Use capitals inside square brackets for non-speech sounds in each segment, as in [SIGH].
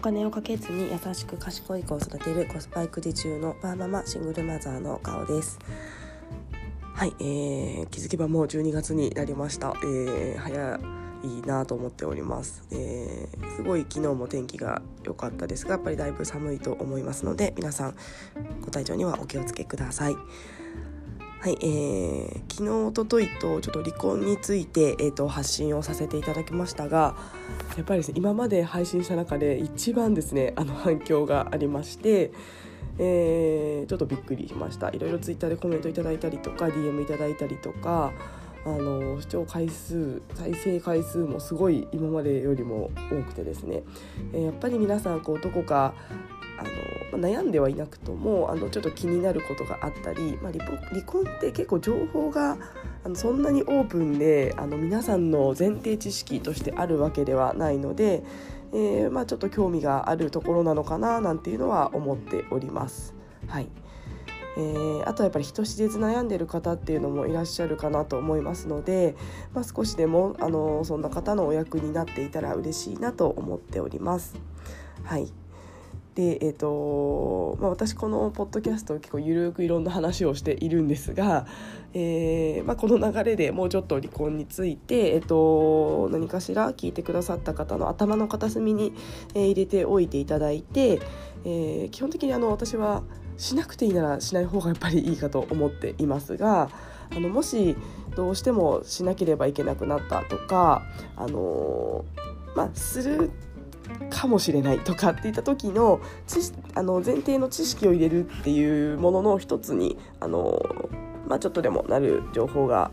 金をかけずに優しく賢い子を育てるコスパ育児中のパーママシングルマザーの顔です。はい、えー、気づけばもう12月になりました、えー、早いなと思っております、えー、すごい昨日も天気が良かったですがやっぱりだいぶ寒いと思いますので皆さんご体調にはお気をつけください。はい、えー、昨日おとといとちょっと離婚について、えーと、発信をさせていただきましたがやっぱりですね今まで配信した中で一番ですねあの反響がありまして、えー、ちょっとびっくりしました。いろいろツイッターでコメントいただいたりとか DM いただいたりとかあの視聴回数再生回数もすごい今までよりも多くてですね、えー、やっぱり皆さんこうどこかあの悩んではいなくともあのちょっと気になることがあったり、まあ、離婚って結構情報があのそんなにオープンであの皆さんの前提知識としてあるわけではないので、えー、まあ、ちょっと興味があるところなのかななんていうのは思っております。はいえー、あとはやっぱり人知れず悩んでる方っていうのもいらっしゃるかなと思いますので、まあ、少しでもあのそんな方のお役になっていたら嬉しいなと思っております。はいでえーとまあ、私このポッドキャスト結構ゆるくいろんな話をしているんですが、えーまあ、この流れでもうちょっと離婚について、えーと、何かしら聞いてくださった方の頭の片隅に、えー、入れておいていただいて、えー、基本的にあの私はしなくていいならしない方がやっぱりいいかと思っていますがあのもしどうしてもしなければいけなくなったとか、あのまあ、するかもしれないとかっていった時のあの前提の知識を入れるっていうものの一つにあの、まあ、ちょっとでもなる情報が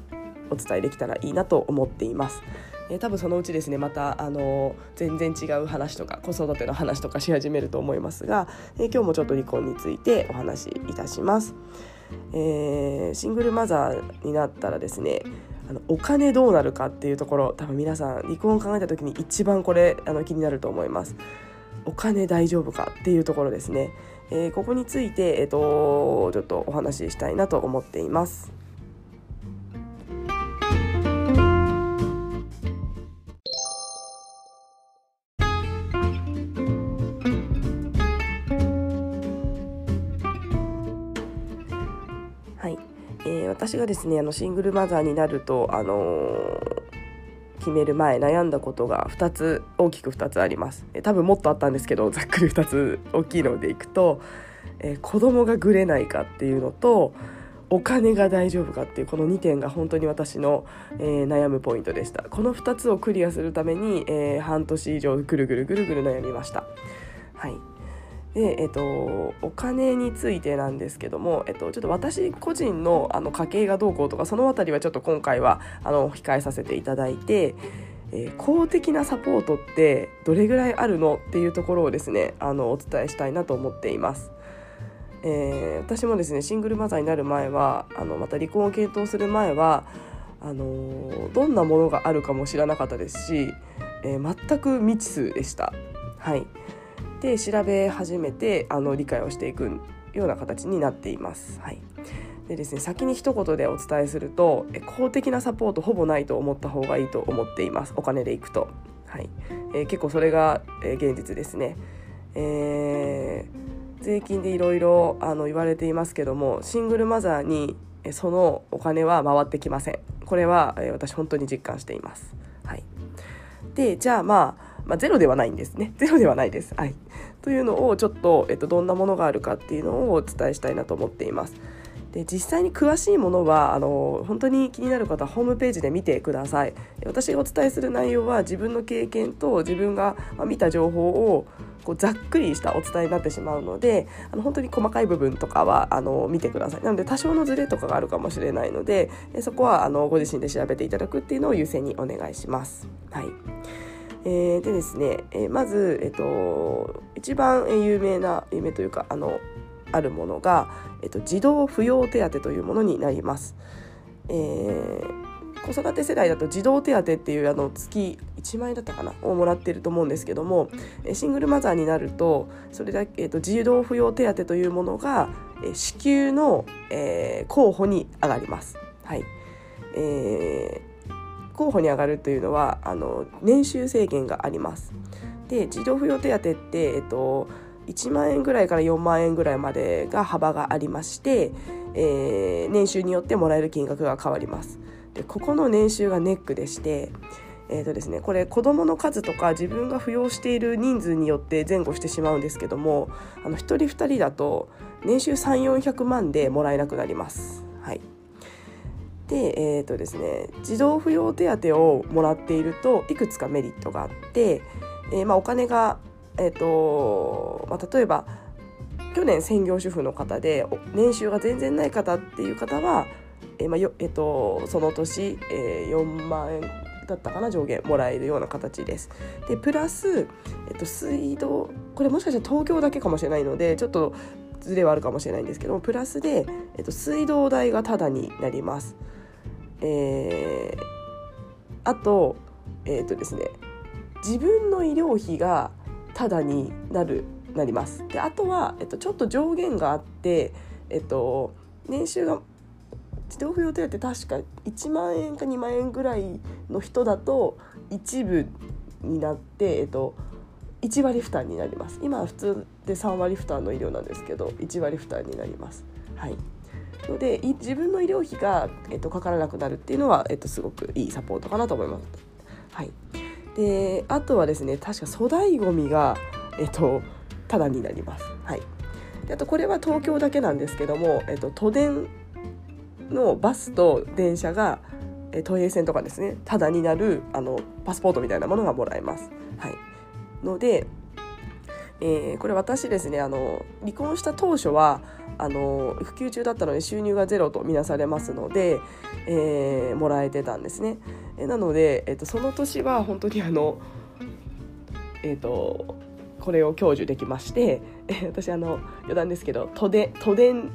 お伝えできたらいいなと思っています。えー、多分そのうちですねまたあの全然違う話とか子育ての話とかし始めると思いますが、えー、今日もちょっと離婚についてお話しいたします。えー、シングルマザーになったらですねあのお金どうなるかっていうところ多分皆さん離婚を考えた時に一番これあの気になると思います。お金大丈夫かっていうところですね。えー、ここについて、えーとちょっとお話ししたいなと思っています。私がですねあのシングルマザーになると、あの、決める前悩んだことが2つ大きく2つあります。え多分もっとあったんですけどざっくり2つ大きいのでいくと、えー、子供がぐれないかっていうのとお金が大丈夫かっていうこの2点が本当に私の、えー、悩むポイントでした。この2つをクリアするために、えー、半年以上ぐるぐるぐるぐる悩みました。はい。で、えっと、お金についてなんですけども、えっと、ちょっと私個人のあの家計がどうこうとかその辺りはちょっと今回はあの控えさせていただいて、えー、公的なサポートってどれぐらいあるのっていうところをですねあのお伝えしたいなと思っています。えー、私もですねシングルマザーになる前はあのまた離婚を検討する前はあのどんなものがあるかも知らなかったですし、えー、全く未知数でした。はいで調べ始めてあの理解をしていくような形になっています。はい。でですね、先に一言でお伝えすると公的なサポートほぼないと思った方がいいと思っています。お金でいくと、はい。えー、結構それが、えー、現実ですね、えー、税金でいろいろ言われていますけどもシングルマザーにそのお金は回ってきません。これは、えー、私本当に実感しています、はい、でじゃあまあまあ、ゼロではないんですね。[LAUGHS] ゼロではないです。はい。というのをちょっと、えっと、どんなものがあるかっていうのをお伝えしたいなと思っています。で実際に詳しいものはあの本当に気になる方はホームページで見てください私がお伝えする内容は自分の経験と自分が見た情報をこうざっくりしたお伝えになってしまうのであの本当に細かい部分とかはあの見てくださいなので多少のズレとかがあるかもしれないのでそこはあのご自身で調べていただくっていうのを優先にお願いします。はいえー、でですね、えー、まず、えーと、一番有名な有名というかあのあるものが、えーと、児童扶養手当というものになります。えー、子育て世代だと児童手当っていうあの月1万円だったかなをもらってると思うんですけどもシングルマザーになるとそれだけ、えーと、児童扶養手当というものが、えー、支給の、えー、候補に上がります。はいえー候補に上がるというのはあの年収制限があります。で児童扶養手当って、えっと、1万円ぐらいから4万円ぐらいまでが幅がありまして、えー、年収によってもらえる金額が変わります。でここの年収がネックでして、えーとですね、これ子どもの数とか自分が扶養している人数によって前後してしまうんですけどもあの1人2人だと年収3400万でもらえなくなります。はいでえーとですね、児童扶養手当をもらっているといくつかメリットがあって、えー、まあ、お金が、えーとまあ、例えば去年専業主婦の方で年収が全然ない方っていう方は、えーまあよえーと、その年、えー、4万円だったかな上限もらえるような形です。でプラス、えっと、水道これもしかしたら東京だけかもしれないのでちょっとずれはあるかもしれないんですけどもプラスで、えっと、水道代がタダになります。えー、あと,、えーとですね、自分の医療費がタダになるなります。であとは、えっと、ちょっと上限があって、えっと、年収が児童扶養手当確か1万円か2万円ぐらいの人だと一部になって、えっと、1割負担になります今は普通で3割負担の医療なんですけど1割負担になります。はいので自分の医療費が、えっと、かからなくなるっていうのは、えっと、すごくいいサポートかなと思います。はい、であとはですね確か粗大ごみが、えっと、ただになります。はい、であとこれは東京だけなんですけども、えっと、都電のバスと電車が都営線とかですねただになるあのパスポートみたいなものがもらえます。はい、のでえー、これ私ですねあの離婚した当初はあの育休中だったので収入がゼロと見なされますので、えー、もらえてたんですね。え、なので、えーと、その年は本当にあの、えーと、これを享受できまして、えー、私あの余談ですけど都電都電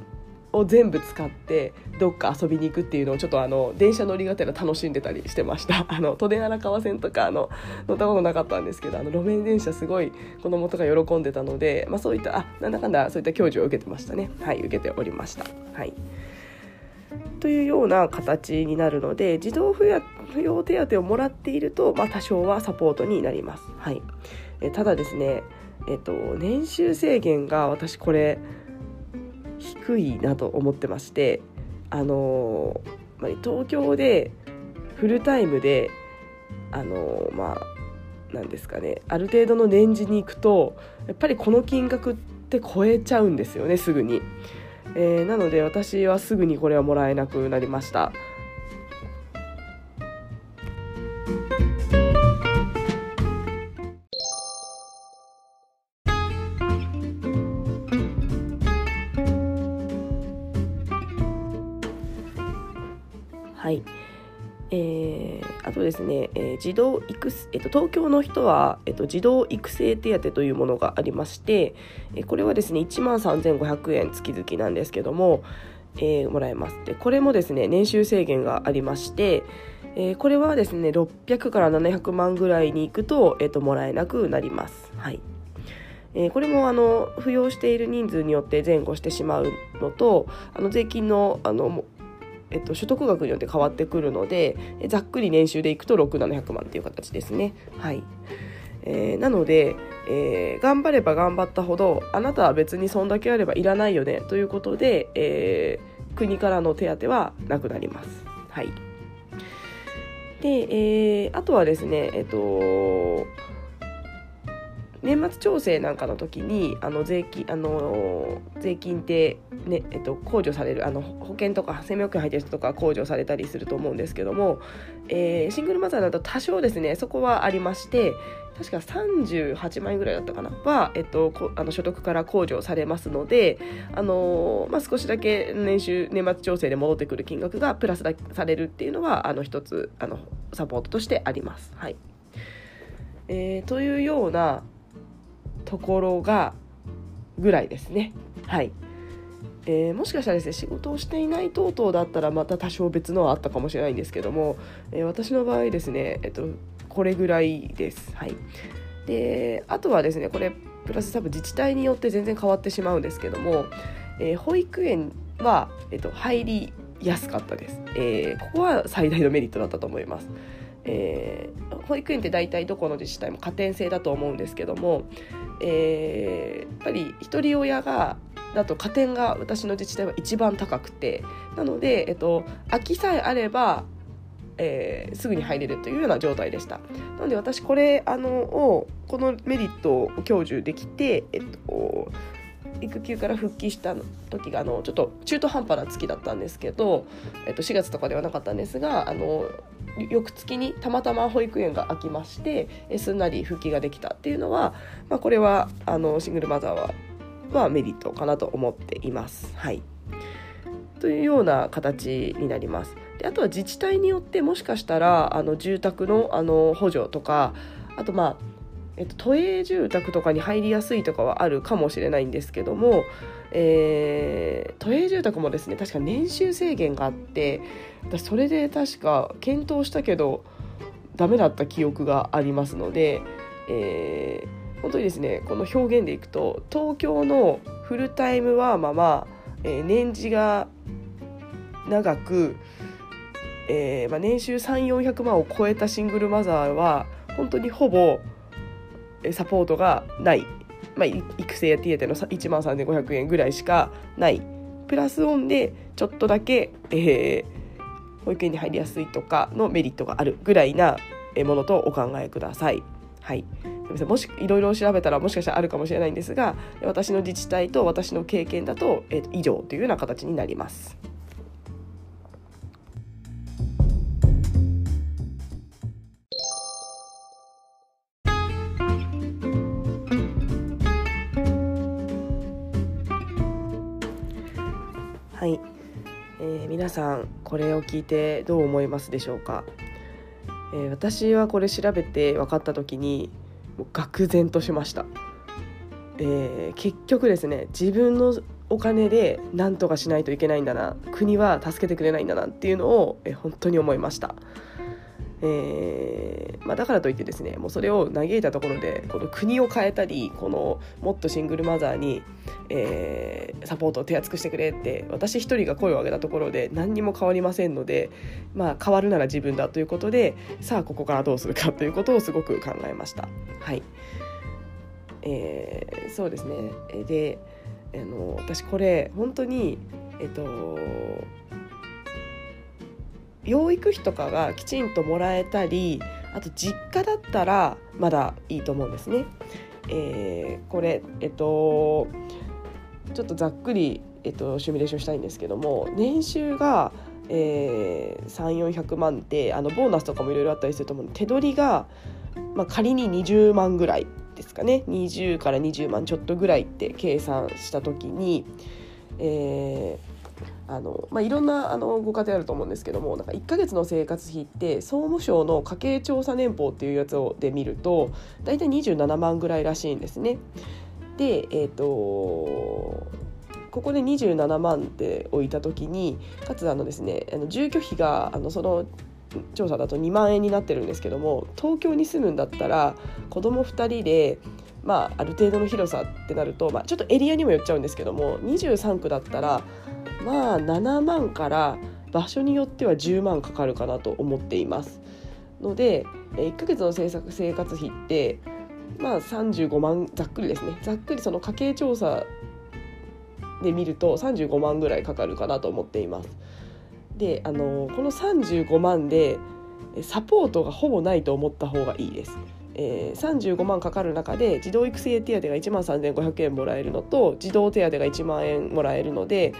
を全部使ってどっか遊びに行くっていうのをちょっとあの電車乗りがてら楽しんでたりしてました。[LAUGHS] あの都電荒川線とかあの乗ったことなかったんですけどあの路面電車すごい子供とか喜んでたので、まあ、そういったあなんだかんだそういった教授を受けてましたね。はい受けておりました。はい。というような形になるので児童扶養手当をもらっていると、まあ、多少はサポートになります。はい。えただですねえっと年収制限が私これ低いなと思ってましてあのま、東京でフルタイムであのまあなんですかねある程度の年次に行くとやっぱりこの金額って超えちゃうんですよねすぐに、えー、なので私はすぐにこれはもらえなくなりました。あとですね、えー、児童育えっと、東京の人は、えっと、児童育成手当というものがありまして、えこれはですね1万3500円月々なんですけども、えー、もらえますでこれもですね年収制限がありまして、えー、これはですね600から700万ぐらいに行くと,、えー、ともらえなくなります。はいえー、これもあの扶養している人数によって前後してしまうのとあの税金のあのえっと、所得額によって変わってくるのでざっくり年収でいくと6700万っていう形ですね。はいえー、なので、えー、頑張れば頑張ったほどあなたは別にそんだけあればいらないよねということで、えー、国からの手当はなくなります。はいでえー、あとはですね、えっと年末調整なんかの時にあの税金あの税金ってねえっと控除されるあの保険とか生命保険入ってる人とか控除されたりすると思うんですけども、えー、シングルマザーだと多少ですねそこはありまして確か38万円ぐらいだったかなは、えっと、あの所得から控除されますので、あのまあ、少しだけ年収年末調整で戻ってくる金額がプラスされるっていうのはあの一つあのサポートとしてあります。はいえー、というようなところがぐらいですね。はいえー、もしかしたらですね仕事をしていない等々だったらまた多少別のはあったかもしれないんですけども、えー、私の場合ですね、えっと、これぐらいです。はい、であとはですねこれプラス多分自治体によって全然変わってしまうんですけども、えー、保育園は、えっと、入りやすかったです、えー、ここは最大のメリットだったと思います。えー、保育園って大体どこの自治体も加点制だと思うんですけども、えー、やっぱり一人親がだと加点が私の自治体は一番高くてなので、えっと、空きさえあればえー、すぐに入れるというような状態でした。なので私これあのをこのメリットを享受できて、えっと、育休から復帰した時があのちょっと中途半端な月だったんですけど、えっと、4月とかではなかったんですがあの翌月にたまたま保育園が空きましてすんなり復帰ができたっていうのは、まあ、これはあのシングルマザーははメリットかなと思っています。はいというような形になります。であとは自治体によってもしかしたらあの住宅のあの補助とかあとまあえっと、都営住宅とかに入りやすいとかはあるかもしれないんですけども、えー、都営住宅もですね確か年収制限があってそれで確か検討したけどダメだった記憶がありますので、えー、本当にですねこの表現でいくと東京のフルタイムワーマまえー、年次が長くえーまあ、年収3400万を超えたシングルマザーは本当にほぼサポートがない、まあ、育成やティエテの1万3500円ぐらいしかないプラスオンでちょっとだけ、えー、保育園に入りやすいとかのメリットがあるぐらいなものとお考えください。はい、もしいろいろ調べたらもしかしたらあるかもしれないんですが私の自治体と私の経験だと、えー、以上というような形になります。皆さんこれを聞いてどう思いますでしょうか、えー、私はこれ調べて分かった時にもう愕然としました、えー、結局ですね自分のお金で何とかしないといけないんだな国は助けてくれないんだなっていうのを、え本当に思いました。えーまあ、だからといってですねもうそれを嘆いたところでこの国を変えたりこのもっとシングルマザーに、えー、サポートを手厚くしてくれって私一人が声を上げたところで何にも変わりませんので、まあ、変わるなら自分だということでさあここからどうするかということをすごく考えました。はいえー、そうですねであの私これ本当にえっと養育費とかがきちんともらえたりあと実家だったらまだいいと思うんですね。えー、これえっとちょっとざっくり、えっと、シミュレーションしたいんですけども年収が、えー、3400万ってあのボーナスとかもいろいろあったりすると思うので手取りが、まあ、仮に20万ぐらいですかね20から20万ちょっとぐらいって計算した時に、えー、あの、まあ、いろんなあのご家庭あると思うんですけどもなんか1ヶ月の生活費って総務省の家計調査年報っていうやつをで見ると大体27万ぐらいらしいんですね。で、えーと、ここで27万って置いた時にかつあのですねあの住居費があのその調査だと2万円になってるんですけども東京に住むんだったら子供2人でまあ、ある程度の広さってなると、まあ、ちょっとエリアにもよっちゃうんですけども23区だったらまあ7万から場所によっては10万かかるかなと思っています。ので1ヶ月の制作生活費ってまあ35万ざっくりですね。ざっくりその家計調査で見ると35万ぐらいかかるかなと思っています。であのこの35万でサポートがほぼないと思った方がいいです。えー、35万かかる中で児童育成手当が1万3500円もらえるのと児童手当が1万円もらえるので、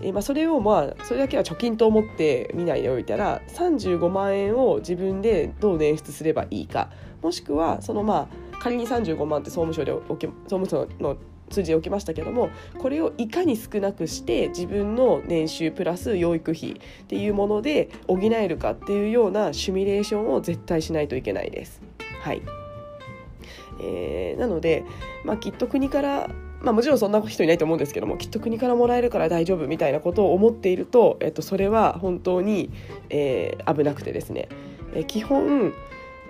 えーまあ、それをまあそれだけは貯金と思って見ないでおいたら35万円を自分でどう捻出すればいいかもしくはそのまあ仮に35万って総務省で総務省の数字で置きましたけどもこれをいかに少なくして自分の年収プラス養育費っていうもので補えるかっていうようなシミュレーションを絶対しないといけないです。はい、えー、なので、まあ、きっと国からまあ、もちろんそんな人いないと思うんですけどもきっと国からもらえるから大丈夫みたいなことを思っていると、えっと、それは本当に、えー、危なくてですね、えー、基本、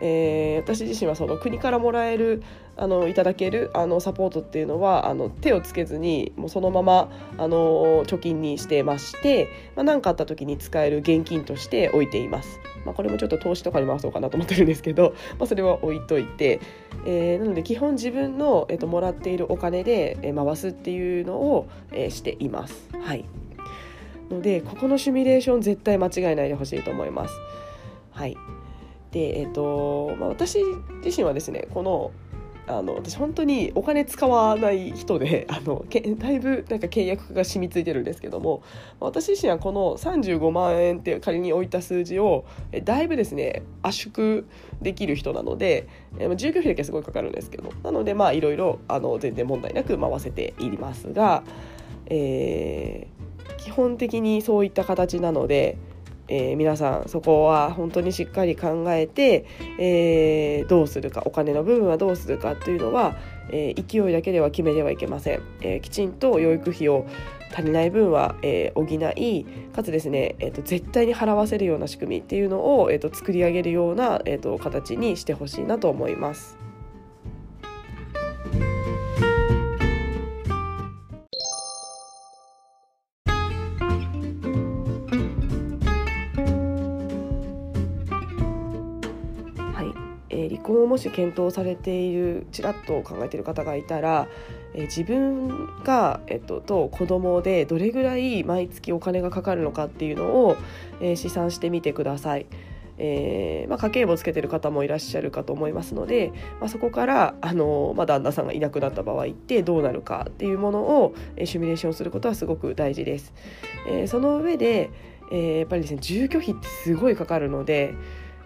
えー、私自身はその国からもらえるあのいただけるあのサポートっていうのはあの手をつけずにもうそのままあの貯金にしてまして何、まあ、かあった時に使える現金として置いています。まあ、これもちょっと投資とかに回そうかなと思ってるんですけど、[LAUGHS] まあ、それは置いといて、えー、なので基本自分の、えーと、もらっているお金で、えー、回すっていうのを、えー、しています。はいのでここのシミュレーション絶対間違えないでほしいと思います。はいでえーとまあ、私自身はですねこのあの私本当にお金使わない人で [LAUGHS] あのけだいぶなんか契約が染みついてるんですけども私自身はこの35万円って仮に置いた数字をだいぶですね圧縮できる人なのでえ住居費だけすごいかかるんですけどなのでまあいろいろあの全然問題なく回せていますが、えー、基本的にそういった形なので。えー、皆さんそこは本当にしっかり考えて、えー、どうするかお金の部分はどうするかというのは、えー、勢いだけでは決めてはいけません、えきちんと養育費を足りない分は、え補いかつですね、えーと、絶対に払わせるような仕組みっていうのを、えーと、作り上げるような、えーと形にしてほしいなと思います。もし検討されているちらっと考えている方がいたら、え自分が、えっと、と子供でどれぐらい毎月お金がかかるのかっていうのを、えー、試算してみてください。えーまあ、家計簿をつけてる方もいらっしゃるかと思いますので、まあ、そこからあの、まあ、旦那さんがいなくなった場合ってどうなるかっていうものを、えー、シミュレーションすることはすごく大事です。えー、その上で、えー、やっぱりですね住居費ってすごいかかるので、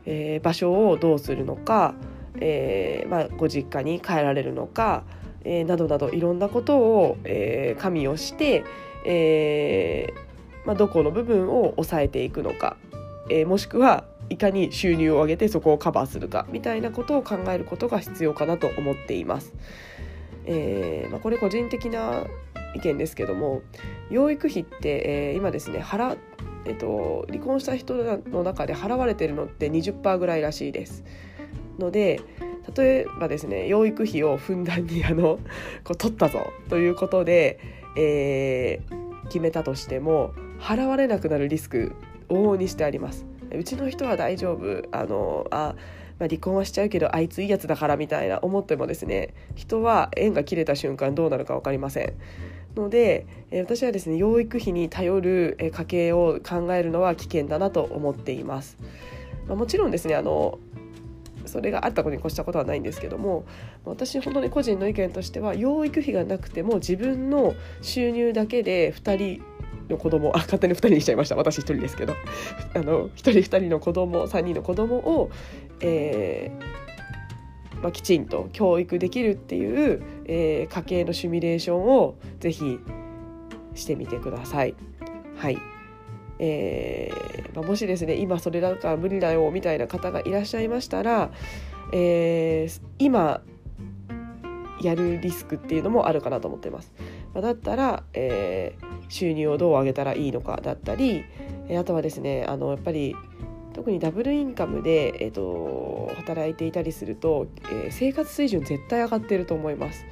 えー、場所をどうするのか、えーまあ、ご実家に帰られるのか、えー、などなどいろんなことを、えー、加味をして、えまあ、どこの部分を抑えていくのか、え、もしくはいかに収入を上げてそこをカバーするかみたいなことを考えることが必要かなと思っています。えまあ、これ個人的な意見ですけども養育費って、え、今ですね払えっと、離婚した人の中で払われてるのって20%ぐらいらしいです。ので例えばですね養育費をふんだんにあのこう取ったぞということで、えー、決めたとしても払われなくなるリスク往々にしてあります。うちの人は大丈夫あのあまあ、離婚はしちゃうけどあいついいやつだからみたいな思ってもですね人は縁が切れた瞬間どうなるか分かりません。ので、え私はですね養育費に頼る、え家計を考えるのは危険だなと思っています。まあ、もちろんですねあのそれがあったことに越したことはないんですけども私本当に個人の意見としては養育費がなくても自分の収入だけで2人の子供あ勝手に2人にしちゃいました。私1人ですけど。あの1人2人の子供3人の子供を、えーまあ、きちんと教育できるっていう、えー、家計のシミュレーションをぜひしてみてください。はい。えーまあ、もしですね今それなんか無理だよみたいな方がいらっしゃいましたら、えー、今やるリスクっていうのもあるかなと思ってます。だったら、えー、収入をどう上げたらいいのかだったりあとはですねあのやっぱり特にダブルインカムで、えーと、働いていたりすると、えー、生活水準絶対上がってると思います。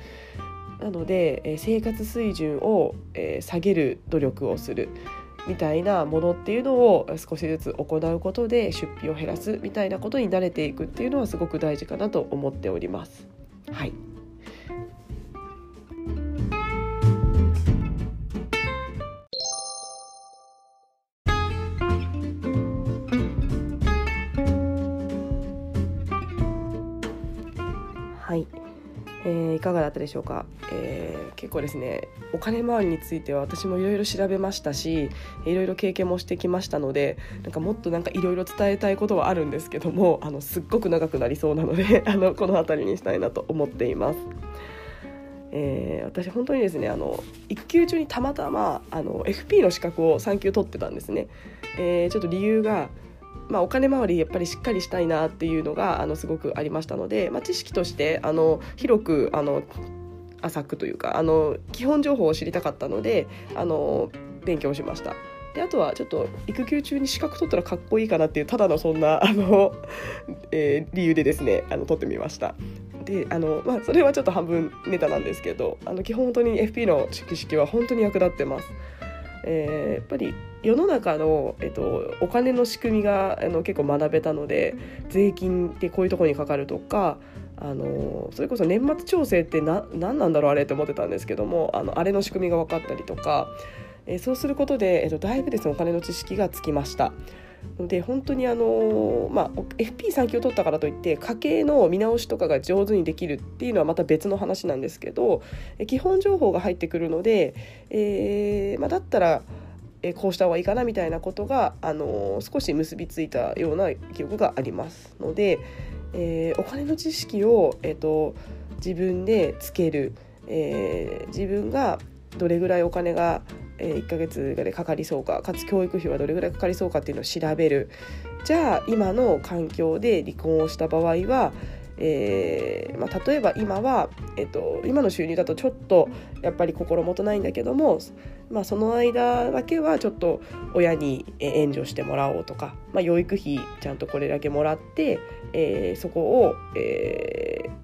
なので、えー、生活水準を、えー、下げる努力をするみたいなものっていうのを少しずつ行うことで出費を減らすみたいなことに慣れていくっていうのはすごく大事かなと思っております。はい、えー、いかがだったでしょうか、えー、結構ですねお金回りについては私もいろいろ調べましたしいろいろ経験もしてきましたのでなんかもっとなんかいろいろ伝えたいことはあるんですけどもあのすっごく長くなりそうなので [LAUGHS] あのこの辺りにしたいなと思っています。えー、私本当にですねあの育休中にたまたまあの FP の資格を3級取ってたんですね、えー、ちょっと理由がまあ、お金回りやっぱりしっかりしたいなっていうのがあのすごくありましたので、まあ、知識としてあの広くあの浅くというかあの基本情報を知りたかったのであの勉強しました。であとはちょっと育休中に資格取ったらかっこいいかなっていうただのそんなあの、えー、理由でですねあの取ってみました。であの、まあ、それはちょっと半分ネタなんですけどあの基本本当に FP の式式は本当に役立ってます。えー、やっぱり世の中の、えっと、お金の仕組みがあの結構学べたので税金ってこういうところにかかるとかあのそれこそ年末調整ってな何なんだろうあれって思ってたんですけどもあのあれの仕組みが分かったりとか、えー、そうすることで、えっと、だいぶですねお金の知識がつきました。ので本当にあの、まあ、FP3 級を取ったからといって家計の見直しとかが上手にできるっていうのはまた別の話なんですけど基本情報が入ってくるので、えーまあ、だったらこうした方がいいかなみたいなことが、あの少し結びついたような記憶がありますので、えー、お金の知識を、えーと、自分でつける、えー、自分がどれぐらいお金がえ1ヶ月ぐらいかかりそうかかつ教育費はどれぐらいかかりそうかっていうのを調べる。じゃあ今の環境で離婚をした場合は、えーまあ、例えば今は、えっと、今の収入だとちょっとやっぱり心もとないんだけども、まあ、その間だけはちょっと親に援助してもらおうとか、まあ、養育費ちゃんとこれだけもらって、えー、そこを、えー、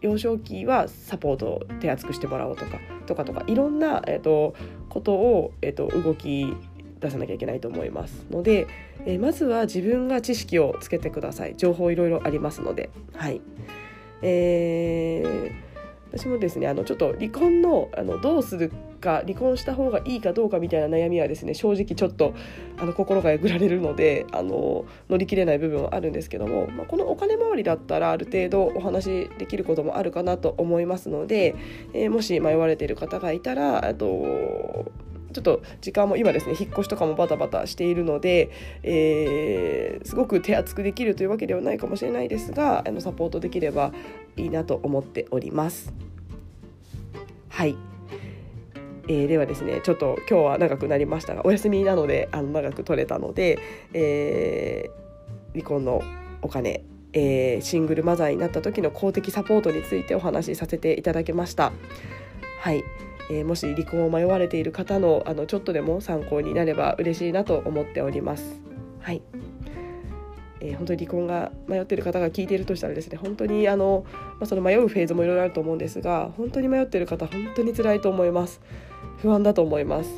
幼少期はサポート手厚くしてもらおうとかとかとかいろんな、えーと、ことを、えーと、動き出さなきゃいけないと思いますので、えー、まずは自分が知識をつけてください。情報いろいろありますので。はい。えー私もですねあのちょっと離婚のあのどうするか離婚した方がいいかどうかみたいな悩みはですね正直ちょっとあの心がえぐられるのであの乗り切れない部分はあるんですけども、まあ、このお金回りだったらある程度お話できることもあるかなと思いますので、えー、もし迷われている方がいたらあとちょっと時間も今ですね引っ越しとかもバタバタしているので、えー、すごく手厚くできるというわけではないかもしれないですがあのサポートできればいいなと思っております。はい、えー、ではですねちょっと今日は長くなりましたがお休みなのであの長く取れたので、えー、離婚のお金えー、シングルマザーになった時の公的サポートについてお話しさせていただきました。はい、えー、もし離婚を迷われている方のあのちょっとでも参考になれば嬉しいなと思っております。はいえー、本当に離婚が迷っている方が聞いているとしたらですね本当にあの、まあ、その迷うフェーズもいろいろあると思うんですが本当に迷っている方本当に辛いと思います不安だと思います、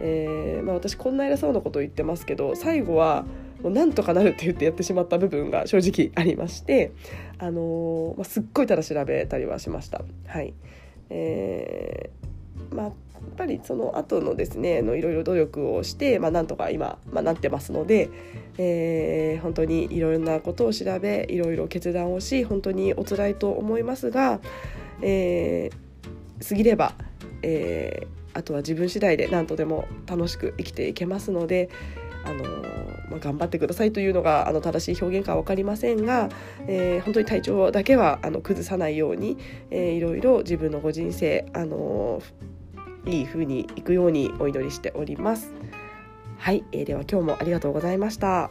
えー、まあ、私こんな偉そうなことを言ってますけど最後はもうなんとかなるって言ってやってしまった部分が正直ありまして、あのー、まあ、すっごいただ調べたりはしました。はいえーまあ、やっぱりその後のですねのいろいろ努力をして、まあ、なんとか今、まあ、なってますので、えー、本当にいろいろなことを調べいろいろ決断をし本当にお辛いと思いますが、えー、過ぎれば、えー、あとは自分次第で何とでも楽しく生きていけますので。あのまあ、頑張ってくださいというのがあの正しい表現か分かりませんが、えー、本当に体調だけはあの崩さないように、えー、いろいろ自分のご人生、あのいい風にいくようにお祈りしております。はい、えー、では今日もありがとうございました。